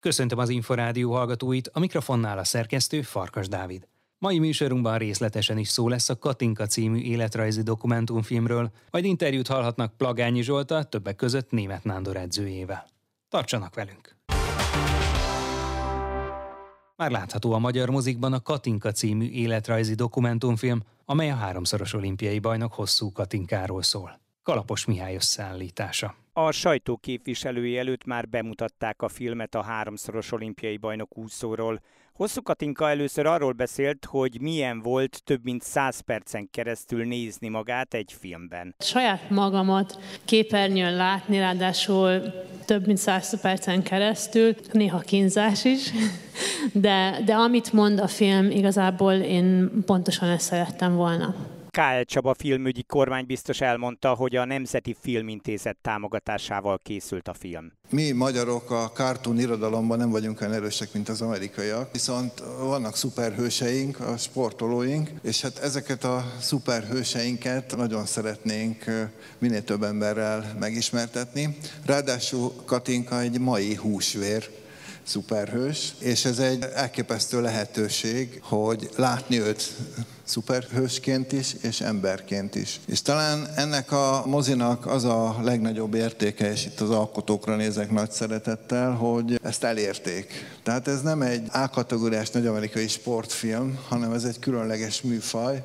Köszöntöm az Inforádió hallgatóit, a mikrofonnál a szerkesztő Farkas Dávid. Mai műsorunkban részletesen is szó lesz a Katinka című életrajzi dokumentumfilmről, majd interjút hallhatnak Plagányi Zsolta, többek között német Nándor edzőjével. Tartsanak velünk! Már látható a magyar mozikban a Katinka című életrajzi dokumentumfilm, amely a háromszoros olimpiai bajnok hosszú Katinkáról szól. Kalapos Mihály összeállítása. A sajtó képviselői előtt már bemutatták a filmet a háromszoros olimpiai bajnok úszóról. Hosszú Katinka először arról beszélt, hogy milyen volt több mint száz percen keresztül nézni magát egy filmben. Saját magamat képernyőn látni, ráadásul több mint száz percen keresztül, néha kínzás is, de, de amit mond a film, igazából én pontosan ezt szerettem volna. Kál Csaba filmügyi kormánybiztos elmondta, hogy a Nemzeti Filmintézet támogatásával készült a film. Mi magyarok a cartoon irodalomban nem vagyunk olyan erősek, mint az amerikaiak, viszont vannak szuperhőseink, a sportolóink, és hát ezeket a szuperhőseinket nagyon szeretnénk minél több emberrel megismertetni. Ráadásul Katinka egy mai húsvér, szuperhős, és ez egy elképesztő lehetőség, hogy látni őt szuperhősként is, és emberként is. És talán ennek a mozinak az a legnagyobb értéke, és itt az alkotókra nézek nagy szeretettel, hogy ezt elérték. Tehát ez nem egy A-kategóriás nagy amerikai sportfilm, hanem ez egy különleges műfaj,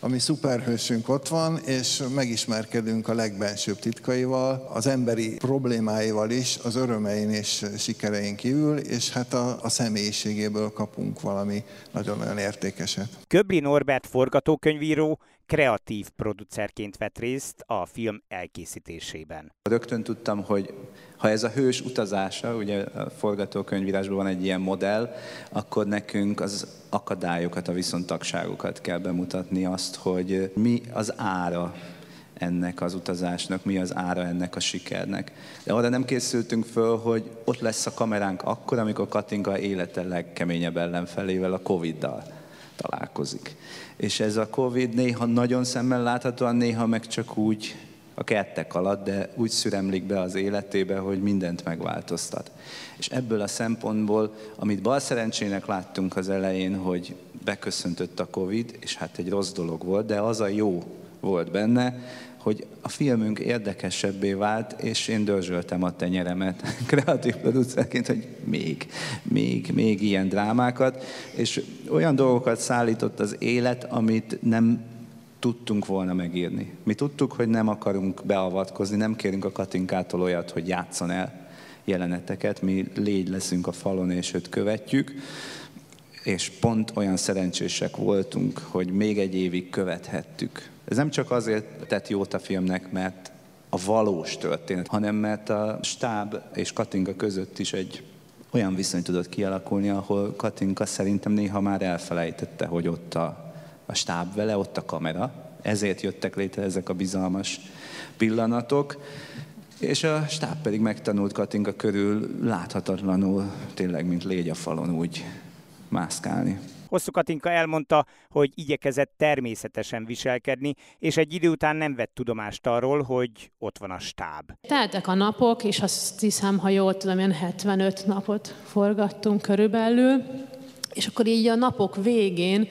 ami szuperhősünk ott van, és megismerkedünk a legbensőbb titkaival, az emberi problémáival is, az örömein és sikerein kívül, és hát a, a személyiségéből kapunk valami nagyon-nagyon értékeset. Köbli Norbert forgatókönyvíró kreatív producerként vett részt a film elkészítésében. Rögtön tudtam, hogy ha ez a hős utazása, ugye a forgatókönyvírásban van egy ilyen modell, akkor nekünk az akadályokat, a viszontagságokat kell bemutatni, azt, hogy mi az ára ennek az utazásnak, mi az ára ennek a sikernek. De arra nem készültünk föl, hogy ott lesz a kameránk akkor, amikor Katinka élete legkeményebb ellenfelével, a Covid-dal találkozik. És ez a Covid néha nagyon szemmel láthatóan, néha meg csak úgy a kettek alatt, de úgy szüremlik be az életébe, hogy mindent megváltoztat. És ebből a szempontból, amit bal szerencsének láttunk az elején, hogy beköszöntött a Covid, és hát egy rossz dolog volt, de az a jó volt benne, hogy a filmünk érdekesebbé vált, és én dörzsöltem a tenyeremet kreatív producerként, hogy még, még, még ilyen drámákat, és olyan dolgokat szállított az élet, amit nem tudtunk volna megírni. Mi tudtuk, hogy nem akarunk beavatkozni, nem kérünk a Katinkától olyat, hogy játszon el jeleneteket, mi légy leszünk a falon, és őt követjük, és pont olyan szerencsések voltunk, hogy még egy évig követhettük. Ez nem csak azért tett jót a filmnek, mert a valós történet, hanem mert a stáb és Katinka között is egy olyan viszony tudott kialakulni, ahol Katinka szerintem néha már elfelejtette, hogy ott a a stáb vele, ott a kamera, ezért jöttek létre ezek a bizalmas pillanatok, és a stáb pedig megtanult Katinka körül láthatatlanul, tényleg, mint légy a falon úgy mászkálni. Hosszú Katinka elmondta, hogy igyekezett természetesen viselkedni, és egy idő után nem vett tudomást arról, hogy ott van a stáb. Teltek a napok, és azt hiszem, ha jól tudom, ilyen 75 napot forgattunk körülbelül, és akkor így a napok végén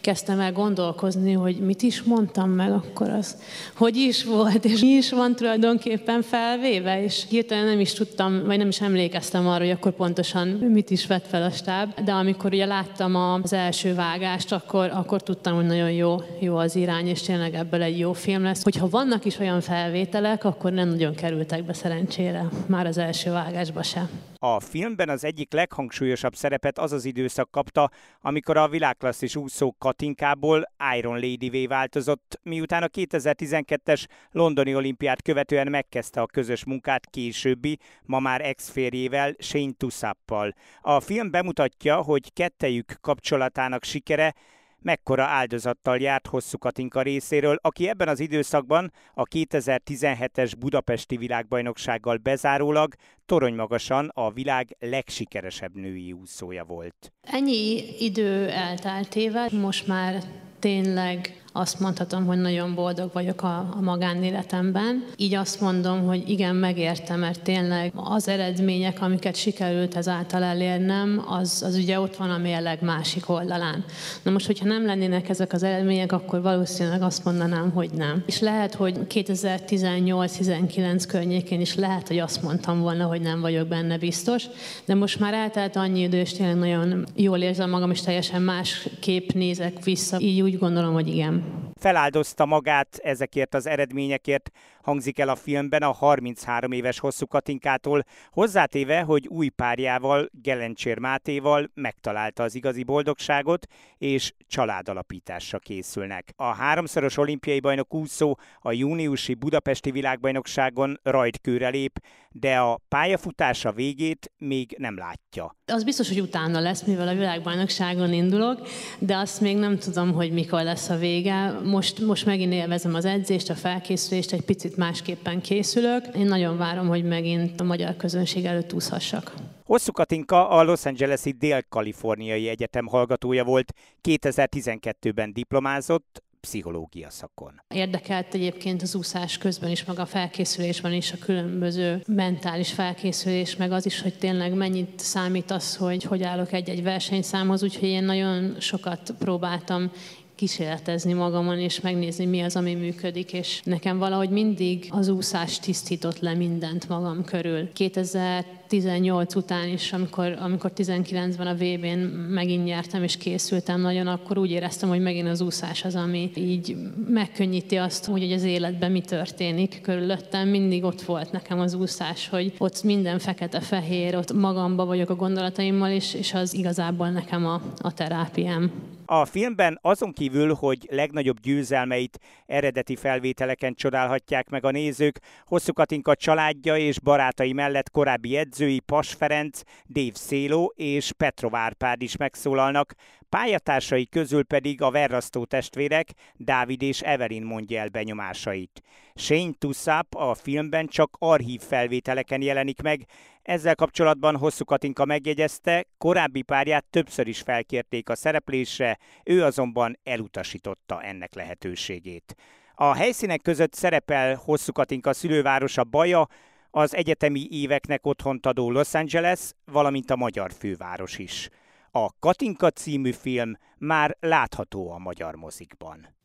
kezdtem el gondolkozni, hogy mit is mondtam meg akkor az, hogy is volt, és mi is van tulajdonképpen felvéve, és hirtelen nem is tudtam, vagy nem is emlékeztem arra, hogy akkor pontosan mit is vett fel a stáb, de amikor ugye láttam az első vágást, akkor, akkor tudtam, hogy nagyon jó, jó az irány, és tényleg ebből egy jó film lesz. Hogyha vannak is olyan felvételek, akkor nem nagyon kerültek be szerencsére, már az első vágásba se. A filmben az egyik leghangsúlyosabb szerepet az az időszak kapta, amikor a világklasszis úszók Katinkából Iron Lady-vé változott, miután a 2012-es londoni olimpiát követően megkezdte a közös munkát későbbi, ma már ex-férjével, Shane Tussappal. A film bemutatja, hogy kettejük kapcsolatának sikere mekkora áldozattal járt Hosszú Katinka részéről, aki ebben az időszakban a 2017-es budapesti világbajnoksággal bezárólag toronymagasan a világ legsikeresebb női úszója volt. Ennyi idő elteltével most már tényleg azt mondhatom, hogy nagyon boldog vagyok a, a magánéletemben. Így azt mondom, hogy igen, megértem, mert tényleg az eredmények, amiket sikerült ezáltal elérnem, az, az ugye ott van a mérleg másik oldalán. Na most, hogyha nem lennének ezek az eredmények, akkor valószínűleg azt mondanám, hogy nem. És lehet, hogy 2018-19 környékén is lehet, hogy azt mondtam volna, hogy nem vagyok benne biztos, de most már eltelt annyi idő, és tényleg nagyon jól érzem magam, és teljesen más kép nézek vissza. Így úgy gondolom, hogy igen. Feláldozta magát ezekért az eredményekért, hangzik el a filmben a 33 éves hosszú Katinkától, hozzátéve, hogy új párjával, Gelencsér Mátéval megtalálta az igazi boldogságot, és családalapításra készülnek. A háromszoros olimpiai bajnok úszó a júniusi budapesti világbajnokságon rajtkőre lép, de a pályafutása végét még nem látja. Az biztos, hogy utána lesz, mivel a világbajnokságon indulok, de azt még nem tudom, hogy mikor lesz a vége. Most, most megint élvezem az edzést, a felkészülést, egy picit másképpen készülök. Én nagyon várom, hogy megint a magyar közönség előtt úszhassak. Hosszú Katinka a Los Angeles-i Dél-Kaliforniai Egyetem hallgatója volt, 2012-ben diplomázott, pszichológia szakon. Érdekelt egyébként az úszás közben is, maga a felkészülésben is, a különböző mentális felkészülés, meg az is, hogy tényleg mennyit számít az, hogy hogy állok egy-egy versenyszámhoz, úgyhogy én nagyon sokat próbáltam kísérletezni magamon, és megnézni, mi az, ami működik, és nekem valahogy mindig az úszás tisztított le mindent magam körül. 2018 után is, amikor, amikor 19-ben a VB-n megint nyertem, és készültem nagyon, akkor úgy éreztem, hogy megint az úszás az, ami így megkönnyíti azt, hogy az életben mi történik körülöttem. Mindig ott volt nekem az úszás, hogy ott minden fekete-fehér, ott magamba vagyok a gondolataimmal, és, és az igazából nekem a, a terápiám. A filmben azon kívül, hogy legnagyobb győzelmeit eredeti felvételeken csodálhatják meg a nézők, Hosszú Katinka családja és barátai mellett korábbi edzői Pas Ferenc, Dave Széló és Petrov Árpád is megszólalnak, pályatársai közül pedig a Verrasztó testvérek, Dávid és Evelyn mondja el benyomásait. Shane Tussap a filmben csak archív felvételeken jelenik meg, ezzel kapcsolatban Hosszú Katinka megjegyezte, korábbi párját többször is felkérték a szereplésre, ő azonban elutasította ennek lehetőségét. A helyszínek között szerepel Hosszú Katinka szülővárosa Baja, az egyetemi éveknek otthont adó Los Angeles, valamint a magyar főváros is. A Katinka című film már látható a magyar mozikban.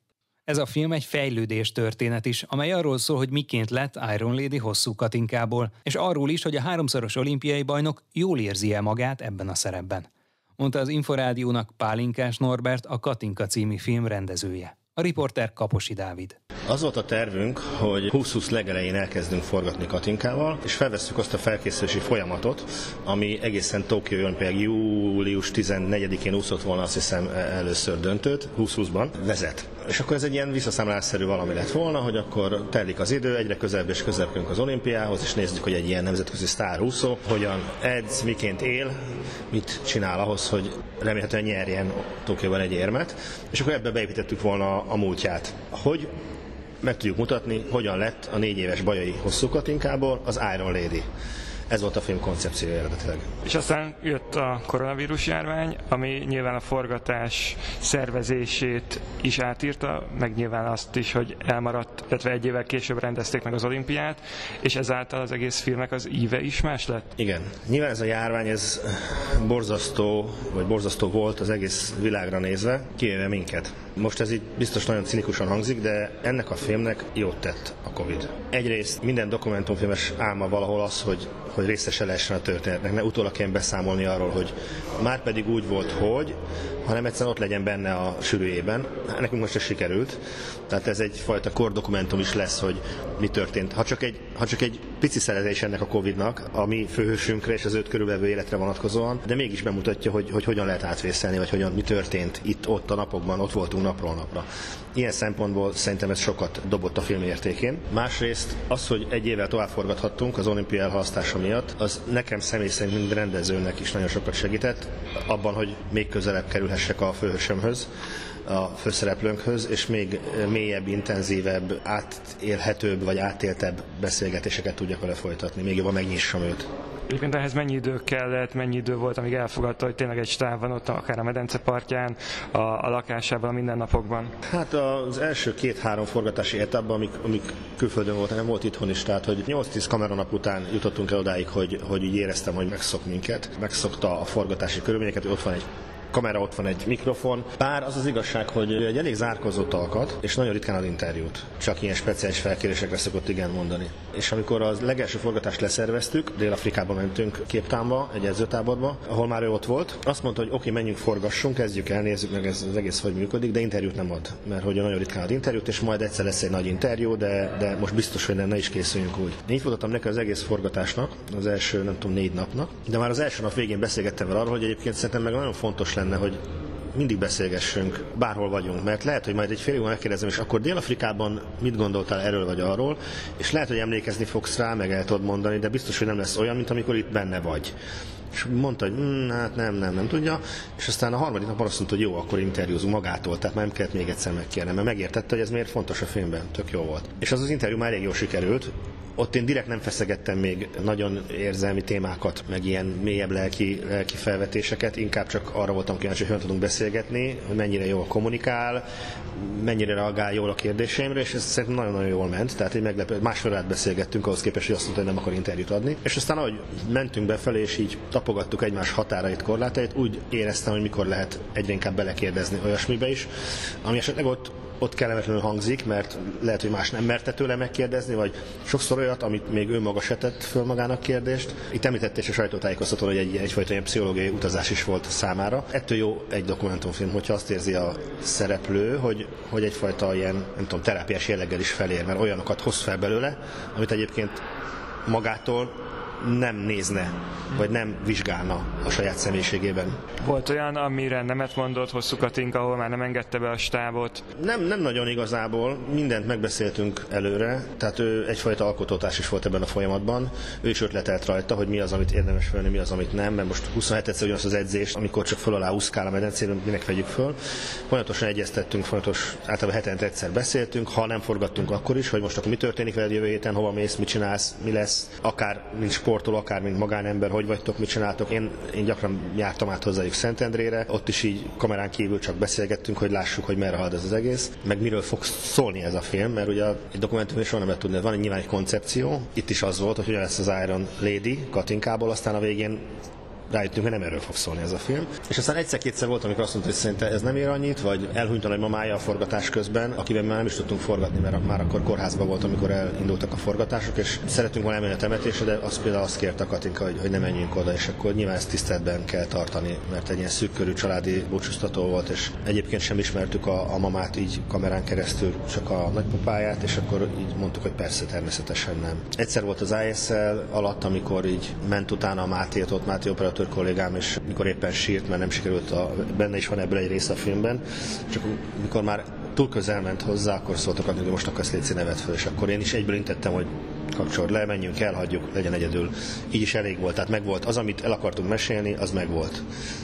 Ez a film egy fejlődés történet is, amely arról szól, hogy miként lett Iron Lady hosszú katinkából, és arról is, hogy a háromszoros olimpiai bajnok jól érzi el magát ebben a szerepben. Mondta az Inforádiónak Pálinkás Norbert, a Katinka című film rendezője. A riporter Kaposi Dávid. Az volt a tervünk, hogy 20-20 legelején elkezdünk forgatni Katinkával, és felvesszük azt a felkészülési folyamatot, ami egészen Tokió olimpiák július 14-én úszott volna azt hiszem először döntőt, 20-20-ban vezet. És akkor ez egy ilyen visszaszámlásszerű valami lett volna, hogy akkor telik az idő, egyre közelebb és közelebb az olimpiához, és nézzük, hogy egy ilyen nemzetközi sztárúszó hogyan edz, miként él, mit csinál ahhoz, hogy remélhetően nyerjen Tokióban egy érmet, és akkor ebbe beépítettük volna a múltját. Hogy meg tudjuk mutatni, hogyan lett a négy éves bajai hosszú katinkából az Iron Lady. Ez volt a film koncepciója eredetileg. És aztán jött a koronavírus járvány, ami nyilván a forgatás szervezését is átírta, meg nyilván azt is, hogy elmaradt, illetve egy évvel később rendezték meg az olimpiát, és ezáltal az egész filmnek az íve is más lett? Igen. Nyilván ez a járvány, ez borzasztó, vagy borzasztó volt az egész világra nézve, kivéve minket. Most ez így biztos nagyon cinikusan hangzik, de ennek a filmnek jót tett a Covid. Egyrészt minden dokumentumfilmes álma valahol az, hogy hogy részese lehessen a történetnek, ne utólag kell beszámolni arról, hogy már pedig úgy volt, hogy, hanem egyszerűen ott legyen benne a sűrűjében. Nekünk most ez sikerült, tehát ez egyfajta kordokumentum is lesz, hogy mi történt. Ha csak egy, ha csak egy pici szerezés ennek a Covid-nak, a mi főhősünkre és az őt körülvevő életre vonatkozóan, de mégis bemutatja, hogy, hogy hogyan lehet átvészelni, vagy hogyan mi történt itt, ott a napokban, ott voltunk napról napra. Ilyen szempontból szerintem ez sokat dobott a film értékén. Másrészt az, hogy egy évvel tovább forgathattunk az olimpia elhalasztása miatt, az nekem személy szerint, mint rendezőnek is nagyon sokat segített abban, hogy még közelebb kerülhessek a főhősömhöz a főszereplőnkhöz, és még mélyebb, intenzívebb, átélhetőbb vagy átéltebb beszélgetéseket tudjak vele folytatni, még jobban megnyissam őt. Egyébként ehhez mennyi idő kellett, mennyi idő volt, amíg elfogadta, hogy tényleg egy stáb van ott, akár a medence partján, a, a lakásában, a mindennapokban? Hát az első két-három forgatási etapban, amik, amik külföldön volt, nem volt itthon is, tehát hogy 8-10 kameranap után jutottunk el odáig, hogy, hogy így éreztem, hogy megszok minket, megszokta a forgatási körülményeket, hogy ott van egy kamera, ott van egy mikrofon. Bár az az igazság, hogy egy elég zárkozott alkat, és nagyon ritkán ad interjút. Csak ilyen speciális felkérésekre szokott igen mondani. És amikor az legelső forgatást leszerveztük, Dél-Afrikába mentünk Képtámba, egy edzőtáborba, ahol már ő ott volt, azt mondta, hogy oké, menjünk, forgassunk, kezdjük el, nézzük meg ez az egész hogy működik, de interjút nem ad, mert hogy nagyon ritkán ad interjút, és majd egyszer lesz egy nagy interjú, de, de most biztos, hogy nem, ne is készüljünk úgy. Én így voltam neki az egész forgatásnak, az első, nem tudom, négy napnak, de már az első nap végén beszélgettem vele arról, hogy egyébként szerintem meg nagyon fontos lenne, hogy mindig beszélgessünk, bárhol vagyunk, mert lehet, hogy majd egy fél évvel megkérdezem, és akkor Dél-Afrikában mit gondoltál erről vagy arról, és lehet, hogy emlékezni fogsz rá, meg el tudod mondani, de biztos, hogy nem lesz olyan, mint amikor itt benne vagy. És mondta, hogy mm, hát nem, nem, nem tudja, és aztán a harmadik nap azt mondta, hogy jó, akkor interjúzunk magától, tehát már nem kellett még egyszer megkérnem, mert megértette, hogy ez miért fontos a filmben, tök jó volt. És az az interjú már elég jól sikerült, ott én direkt nem feszegettem még nagyon érzelmi témákat, meg ilyen mélyebb lelki, lelki felvetéseket, inkább csak arra voltam kíváncsi, hogy hogyan tudunk beszélgetni, hogy mennyire jól kommunikál, mennyire reagál jól a kérdéseimre, és ez szerintem nagyon-nagyon jól ment, tehát egy meglepő, másfél órát beszélgettünk, ahhoz képest, hogy azt mondta, hogy nem akar interjút adni. És aztán, ahogy mentünk befelé, és így tapogattuk egymás határait, korlátait, úgy éreztem, hogy mikor lehet egyre inkább belekérdezni olyasmibe is, ami esetleg ott ott kellemetlenül hangzik, mert lehet, hogy más nem merte tőle megkérdezni, vagy sokszor olyat, amit még ő maga se tett föl magának kérdést. Itt említette és a sajtótájékoztatón, hogy egy, egyfajta ilyen pszichológiai utazás is volt számára. Ettől jó egy dokumentumfilm, hogyha azt érzi a szereplő, hogy, hogy egyfajta ilyen, nem tudom, terápiás jelleggel is felér, mert olyanokat hoz fel belőle, amit egyébként magától nem nézne, vagy nem vizsgálna a saját személyiségében. Volt olyan, amire nemet mondott hosszú Katinka, ahol már nem engedte be a stábot? Nem, nem nagyon igazából, mindent megbeszéltünk előre, tehát ő egyfajta alkotótás is volt ebben a folyamatban. Ő is ötletelt rajta, hogy mi az, amit érdemes felni, mi az, amit nem, mert most 27 egyszer ugyanazt az edzést, amikor csak föl alá úszkál a medencében, minek vegyük föl. Folyamatosan egyeztettünk, folyamatos, általában hetente egyszer beszéltünk, ha nem forgattunk akkor is, hogy most akkor mi történik veled jövő héten, hova mész, mit csinálsz, mi lesz, akár mint sportoló, akár mint magánember, hogy vagytok, mit csináltok. Én, én gyakran jártam át hozzájuk Szentendrére, ott is így kamerán kívül csak beszélgettünk, hogy lássuk, hogy merre halad ez az egész, meg miről fog szólni ez a film, mert ugye egy dokumentum is soha nem lehet tudni, van egy nyilván egy koncepció, itt is az volt, hogy hogyan lesz az Iron Lady Katinkából, aztán a végén rájöttünk, hogy nem erről fog szólni ez a film. És aztán egyszer-kétszer volt, amikor azt mondta, hogy szerintem ez nem ér annyit, vagy elhunyt a nagymamája a forgatás közben, akiben már nem is tudtunk forgatni, mert már akkor kórházban volt, amikor elindultak a forgatások, és szeretünk volna elmenni a temetésre, de azt például azt kérte Katinka, hogy, hogy ne menjünk oda, és akkor nyilván ezt tiszteletben kell tartani, mert egy ilyen szűk családi búcsúztató volt, és egyébként sem ismertük a, a mamát így kamerán keresztül, csak a nagypapáját, és akkor így mondtuk, hogy persze, természetesen nem. Egyszer volt az ISL alatt, amikor így ment utána a Máté, ott Máté operatőr operatőr kollégám, és mikor éppen sírt, mert nem sikerült, a, benne is van ebből egy része a filmben, csak mikor már túl közel ment hozzá, akkor szóltak hogy most akarsz létszi nevet föl, és akkor én is egyből intettem, hogy kapcsolat le, menjünk el, hagyjuk, legyen egyedül. Így is elég volt, tehát meg volt. Az, amit el akartunk mesélni, az meg volt.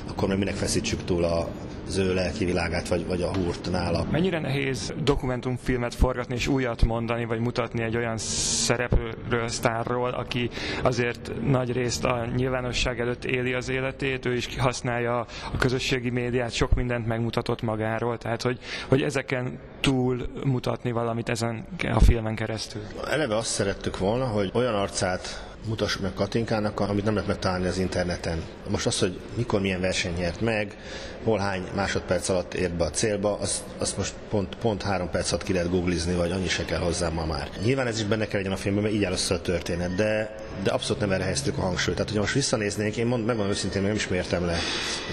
Akkor meg minek feszítsük túl a, az ő lelki világát, vagy, vagy a húrt nála. Mennyire nehéz dokumentumfilmet forgatni és újat mondani, vagy mutatni egy olyan szereplőről, sztárról, aki azért nagy részt a nyilvánosság előtt éli az életét, ő is használja a közösségi médiát, sok mindent megmutatott magáról, tehát hogy, hogy ezeken túl mutatni valamit ezen a filmen keresztül. Eleve azt szerettük volna, hogy olyan arcát mutassuk meg Katinkának, amit nem lehet megtalálni az interneten. Most az, hogy mikor milyen verseny nyert meg, hol hány másodperc alatt ért be a célba, azt, azt most pont, pont három perc alatt ki lehet googlizni, vagy annyi se kell hozzá ma már. Nyilván ez is benne kell legyen a filmben, mert így áll össze a történet, de, de abszolút nem erre helyeztük a hangsúlyt. Tehát, hogy most visszanéznénk, én mond, megmondom őszintén, nem ismertem le.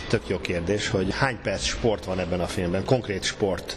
Tök jó kérdés, hogy hány perc sport van ebben a filmben, konkrét sport,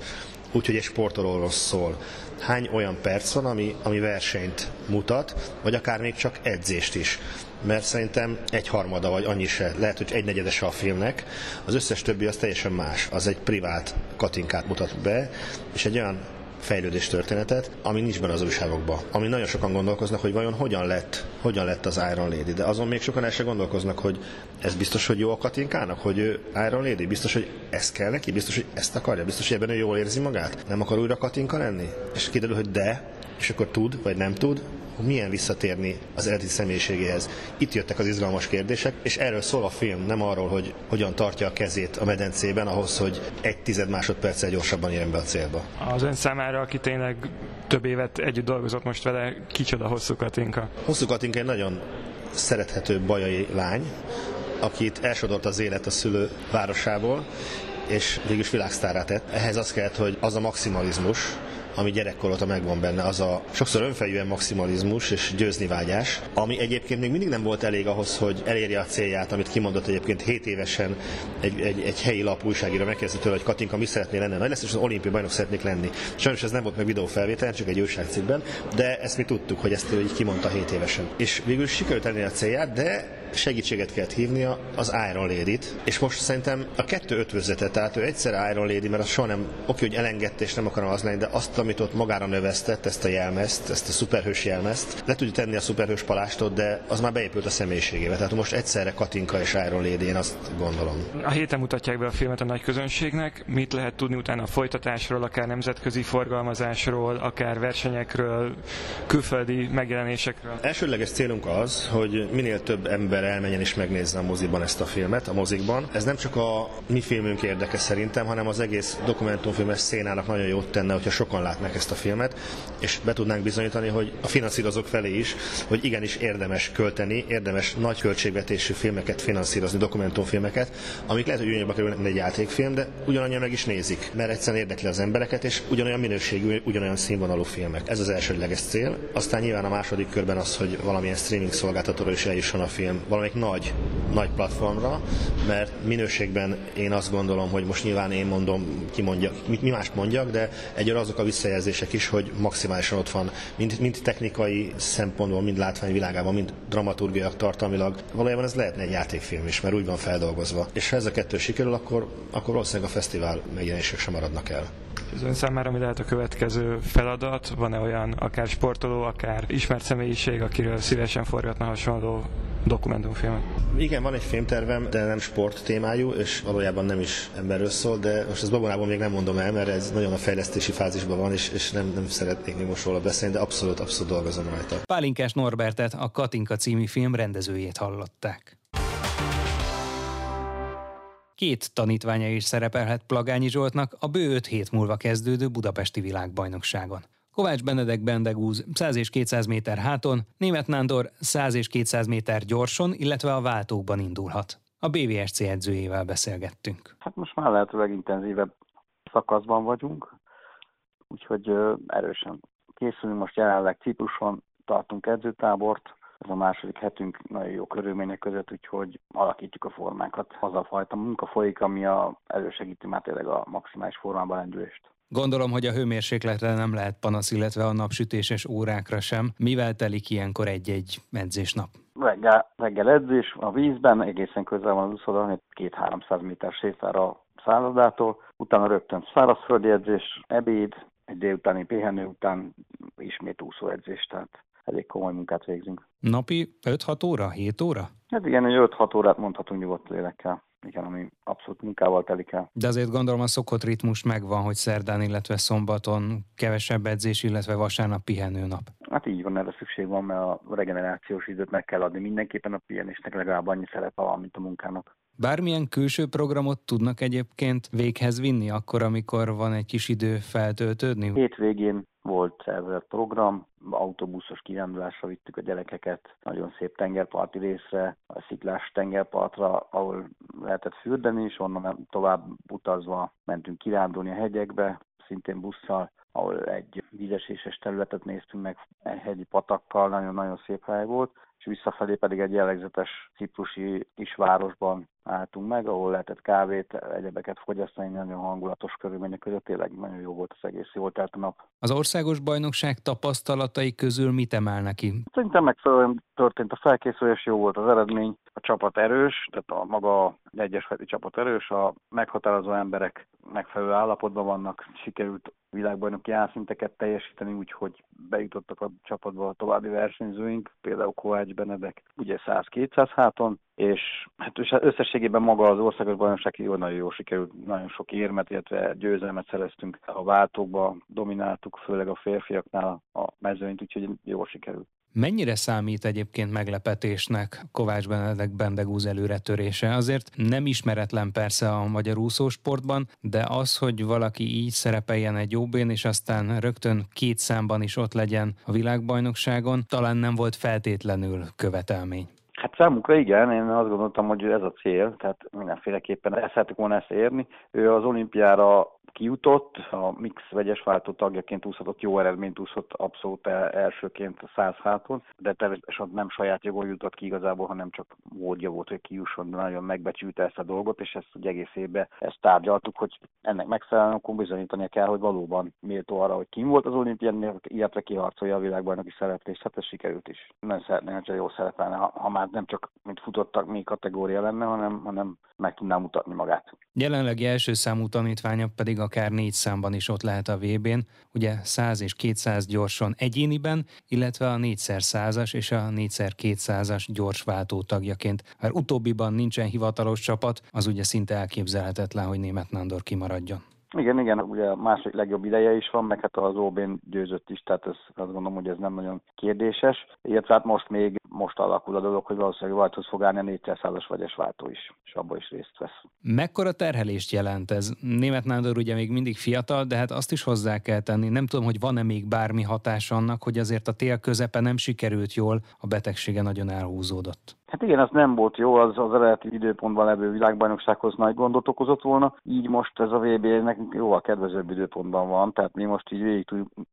úgyhogy egy sportolóról szól hány olyan perc van, ami, ami versenyt mutat, vagy akár még csak edzést is. Mert szerintem egy harmada, vagy annyi se, lehet, hogy egy negyedese a filmnek, az összes többi az teljesen más. Az egy privát katinkát mutat be, és egy olyan fejlődés történetet, ami nincs benne az újságokban. Ami nagyon sokan gondolkoznak, hogy vajon hogyan lett, hogyan lett az Iron Lady. De azon még sokan el se gondolkoznak, hogy ez biztos, hogy jó a Katinkának, hogy ő Iron Lady, biztos, hogy ez kell neki, biztos, hogy ezt akarja, biztos, hogy ebben ő jól érzi magát. Nem akar újra Katinka lenni? És kiderül, hogy de, és akkor tud, vagy nem tud, hogy milyen visszatérni az eredeti személyiségéhez. Itt jöttek az izgalmas kérdések, és erről szól a film, nem arról, hogy hogyan tartja a kezét a medencében ahhoz, hogy egy tized másodperccel gyorsabban érjen be a célba. Az ön számára, aki tényleg több évet együtt dolgozott most vele, kicsoda Hosszú Katinka? Hosszú Katinka egy nagyon szerethető bajai lány, akit elsodort az élet a szülő városából, és végülis világsztárát tett. Ehhez az kellett, hogy az a maximalizmus, ami gyerekkor óta megvan benne, az a sokszor önfejűen maximalizmus és győzni vágyás, ami egyébként még mindig nem volt elég ahhoz, hogy elérje a célját, amit kimondott egyébként 7 évesen egy, egy, egy helyi lap újságíró megkérdezte tőle, hogy Katinka, mi szeretnél lenni? Nagy lesz, és az olimpiai bajnok szeretnék lenni. Sajnos ez nem volt meg videófelvétel, csak egy újságcikkben, de ezt mi tudtuk, hogy ezt ő így kimondta 7 évesen. És végül sikerült elérni a célját, de segítséget kellett hívnia az Iron lady és most szerintem a kettő ötvözete, tehát ő egyszer Iron Lady, mert az soha nem, oké, hogy elengedte, és nem akarom az lenni, de azt, amit ott magára növesztett, ezt a jelmezt, ezt a szuperhős jelmezt, le tudja tenni a szuperhős palástot, de az már beépült a személyiségébe. Tehát most egyszerre Katinka és Iron Lady, én azt gondolom. A héten mutatják be a filmet a nagy közönségnek. Mit lehet tudni utána a folytatásról, akár nemzetközi forgalmazásról, akár versenyekről, külföldi megjelenésekről? Elsődleges célunk az, hogy minél több ember elmenjen és megnézze a moziban ezt a filmet, a mozikban. Ez nem csak a mi filmünk érdeke szerintem, hanem az egész dokumentumfilmes szénának nagyon jót tenne, hogyha sokan látnak ezt a filmet, és be tudnánk bizonyítani, hogy a finanszírozók felé is, hogy igenis érdemes költeni, érdemes nagy költségvetésű filmeket finanszírozni, dokumentumfilmeket, amik lehet, hogy ugyanabba kerülnek, mint egy játékfilm, de ugyanannyian meg is nézik, mert egyszerűen érdekli az embereket, és ugyanolyan minőségű, ugyanolyan színvonalú filmek. Ez az elsődleges cél. Aztán nyilván a második körben az, hogy valamilyen streaming szolgáltatóra is eljusson a film valamelyik nagy, nagy platformra, mert minőségben én azt gondolom, hogy most nyilván én mondom, ki mondja, mi, mi mást mondjak, de egyre azok a visszajelzések is, hogy maximálisan ott van, mind, mind technikai szempontból, mind látványvilágában, mind dramaturgiak tartalmilag. Valójában ez lehetne egy játékfilm is, mert úgy van feldolgozva. És ha ez a kettő sikerül, akkor, akkor valószínűleg a fesztivál megjelenések sem maradnak el. Az ön számára mi lehet a következő feladat? Van-e olyan akár sportoló, akár ismert személyiség, akiről szívesen forgatna hasonló dokumentumfilmet? Igen, van egy filmtervem, de nem sport témájú, és valójában nem is emberről szól, de most ezt babonában még nem mondom el, mert ez nagyon a fejlesztési fázisban van, és, és nem, nem szeretnék még most róla beszélni, de abszolút, abszolút dolgozom rajta. Pálinkás Norbertet, a Katinka című film rendezőjét hallották. Két tanítványa is szerepelhet Plagányi Zsoltnak a bő 5 hét múlva kezdődő budapesti világbajnokságon. Kovács Benedek Bendegúz 100 és 200 méter háton, Német Nándor 100 és 200 méter gyorson, illetve a váltókban indulhat. A BVSC edzőjével beszélgettünk. Hát most már lehetőleg intenzívebb szakaszban vagyunk, úgyhogy erősen készülünk. Most jelenleg Cipruson tartunk edzőtábort, ez a második hetünk nagyon jó körülmények között, úgyhogy alakítjuk a formákat. Az a fajta munka folyik, ami a, elősegíti már tényleg a maximális formában lendülést. Gondolom, hogy a hőmérsékletre nem lehet panasz, illetve a napsütéses órákra sem. Mivel telik ilyenkor egy-egy edzésnap? Reggel, reggel edzés a vízben, egészen közel van az úszoda, két-háromszáz méter sétára a szállodától, utána rögtön szárazföldi edzés, ebéd, egy délutáni pihenő után ismét úszóedzés, tehát elég komoly munkát végzünk. Napi 5-6 óra, 7 óra? Hát igen, hogy 5-6 órát mondhatunk nyugodt lélekkel. Igen, ami abszolút munkával telik el. De azért gondolom a szokott ritmus megvan, hogy szerdán, illetve szombaton kevesebb edzés, illetve vasárnap pihenőnap. Hát így van, erre szükség van, mert a regenerációs időt meg kell adni mindenképpen a pihenésnek legalább annyi szerepe van, mint a munkának. Bármilyen külső programot tudnak egyébként véghez vinni akkor, amikor van egy kis idő feltöltődni? Hétvégén volt szervezett program, autóbuszos kirándulásra vittük a gyerekeket, nagyon szép tengerparti részre, a sziklás tengerpartra, ahol lehetett fürdeni, és onnan tovább utazva mentünk kirándulni a hegyekbe, szintén busszal, ahol egy vízeséses területet néztünk meg egy hegyi patakkal, nagyon-nagyon szép hely volt, és visszafelé pedig egy jellegzetes ciprusi kisvárosban álltunk meg, ahol lehetett kávét, egyebeket fogyasztani, nagyon hangulatos körülmények között, tényleg nagyon jó volt az egész, jól telt a nap. Az országos bajnokság tapasztalatai közül mit emelnek ki? Szerintem megfelelően történt a felkészülés, jó volt az eredmény, a csapat erős, tehát a maga egyes csapat erős, a meghatározó emberek megfelelő állapotban vannak, sikerült világbajnoki álszinteket teljesíteni, úgyhogy bejutottak a csapatba a további versenyzőink, például Kovács Benedek, ugye 100-200 háton, és hát összességében maga az országos bajnokság jó, nagyon jó sikerült, nagyon sok érmet, illetve győzelmet szereztünk a váltókba, domináltuk, főleg a férfiaknál a mezőnyt, úgyhogy jól sikerült. Mennyire számít egyébként meglepetésnek Kovács Benedek Bendegúz előretörése? Azért nem ismeretlen persze a magyar úszósportban, de az, hogy valaki így szerepeljen egy jobbén, és aztán rögtön két számban is ott legyen a világbajnokságon, talán nem volt feltétlenül követelmény. Hát számukra igen, én azt gondoltam, hogy ez a cél, tehát mindenféleképpen el szeretik volna ezt érni. Ő az olimpiára kijutott, a Mix vegyes váltó tagjaként úszhatott, jó eredményt úszott abszolút elsőként a 100 háton, de természetesen nem saját jogon jutott ki igazából, hanem csak módja volt, hogy kijusson, de nagyon megbecsülte ezt a dolgot, és ezt egy egész évben ezt tárgyaltuk, hogy ennek megfelelően akkor bizonyítania kell, hogy valóban méltó arra, hogy kim volt az olimpián, illetve kiharcolja a világbajnoki szereplést, hát ez sikerült is. Nagyon szeretném, hogy jó szerepelne, ha, ha már nem csak mint futottak mi kategória lenne, hanem, hanem meg tudná mutatni magát. Jelenlegi első számú tanítványa pedig akár négy számban is ott lehet a VB-n, ugye 100 és 200 gyorsan egyéniben, illetve a 4x100-as és a 4x200-as gyors váltó tagjaként. Ha utóbbiban nincsen hivatalos csapat, az ugye szinte elképzelhetetlen, hogy német Nándor kimaradjon. Igen, igen, ugye a másik legjobb ideje is van, meg hát az OB-n győzött is, tehát ez, azt gondolom, hogy ez nem nagyon kérdéses. Illetve hát most még, most alakul a dolog, hogy valószínűleg Vajthoz fog állni a 400-as vegyes váltó is, és abban is részt vesz. Mekkora terhelést jelent ez? Német Nándor ugye még mindig fiatal, de hát azt is hozzá kell tenni. Nem tudom, hogy van-e még bármi hatás annak, hogy azért a tél közepe nem sikerült jól, a betegsége nagyon elhúzódott. Hát igen, az nem volt jó, az az eredeti időpontban levő világbajnoksághoz nagy gondot okozott volna, így most ez a VB nekünk jóval kedvezőbb időpontban van, tehát mi most így végig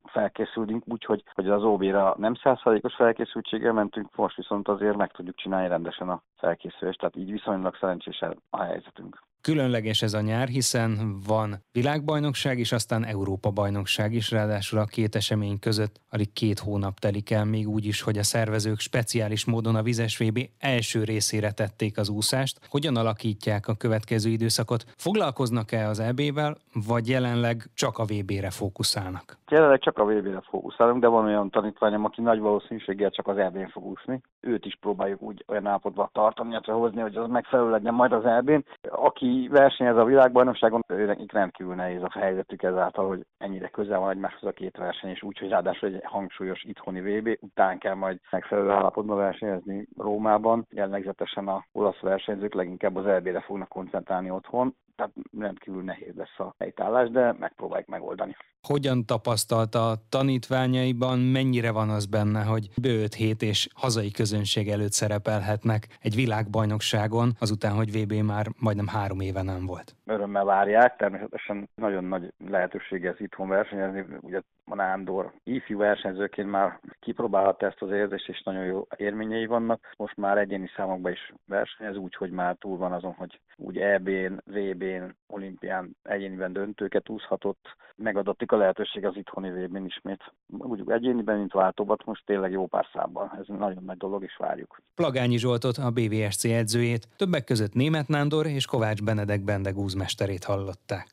felkészülünk, úgyhogy hogy az OB-ra nem százszerékos felkészültséggel mentünk, most viszont azért meg tudjuk csinálni rendesen a felkészülést, tehát így viszonylag szerencsés a helyzetünk. Különleges ez a nyár, hiszen van világbajnokság és aztán Európa bajnokság is, ráadásul a két esemény között alig két hónap telik el, még úgy is, hogy a szervezők speciális módon a vizes VB első részére tették az úszást. Hogyan alakítják a következő időszakot? Foglalkoznak-e az EB-vel, vagy jelenleg csak a VB-re fókuszálnak? Jelenleg csak a VB-re fókuszálunk, de van olyan tanítványom, aki nagy valószínűséggel csak az EB-n fog úszni. Őt is próbáljuk úgy olyan állapotba tartani, illetve hozni, hogy az megfelelő legyen majd az EB-n. Aki versenyez a világbajnokságon, őnek rendkívül nehéz a helyzetük ezáltal, hogy ennyire közel van egymáshoz a két verseny, és úgy, hogy ráadásul egy hangsúlyos itthoni VB, után kell majd megfelelő állapotban versenyezni Rómában. Jellegzetesen a olasz versenyzők leginkább az EB-re fognak koncentrálni otthon, tehát rendkívül nehéz lesz a helytállás, de megpróbáljuk megoldani. Hogyan tapasztalta a tanítványaiban, mennyire van az benne, hogy bő hét és hazai közönség előtt szerepelhetnek egy világbajnokságon, azután, hogy VB már majdnem három éve nem volt? Örömmel várják, természetesen nagyon nagy lehetőség ez itthon versenyezni, ugye Nándor ifjú versenyzőként már kipróbálhatta ezt az érzést, és nagyon jó érményei vannak. Most már egyéni számokban is versenyez, úgyhogy már túl van azon, hogy úgy EB-n, VB-n, olimpián egyéniben döntőket úszhatott, megadottik a lehetőség az itthoni VB-n ismét. Úgy egyéniben, mint váltóbat, most tényleg jó pár számban. Ez nagyon nagy dolog, és várjuk. Plagányi Zsoltot, a BVSC edzőjét, többek között Német Nándor és Kovács Benedek bendegúzmesterét hallották.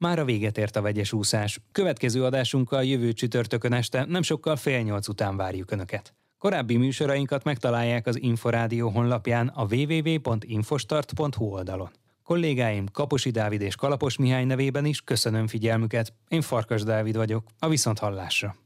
Már a véget ért a vegyes úszás. Következő adásunkkal jövő csütörtökön este nem sokkal fél nyolc után várjuk Önöket. Korábbi műsorainkat megtalálják az Inforádió honlapján a www.infostart.hu oldalon. Kollégáim Kaposi Dávid és Kalapos Mihály nevében is köszönöm figyelmüket. Én Farkas Dávid vagyok, a Viszonthallásra.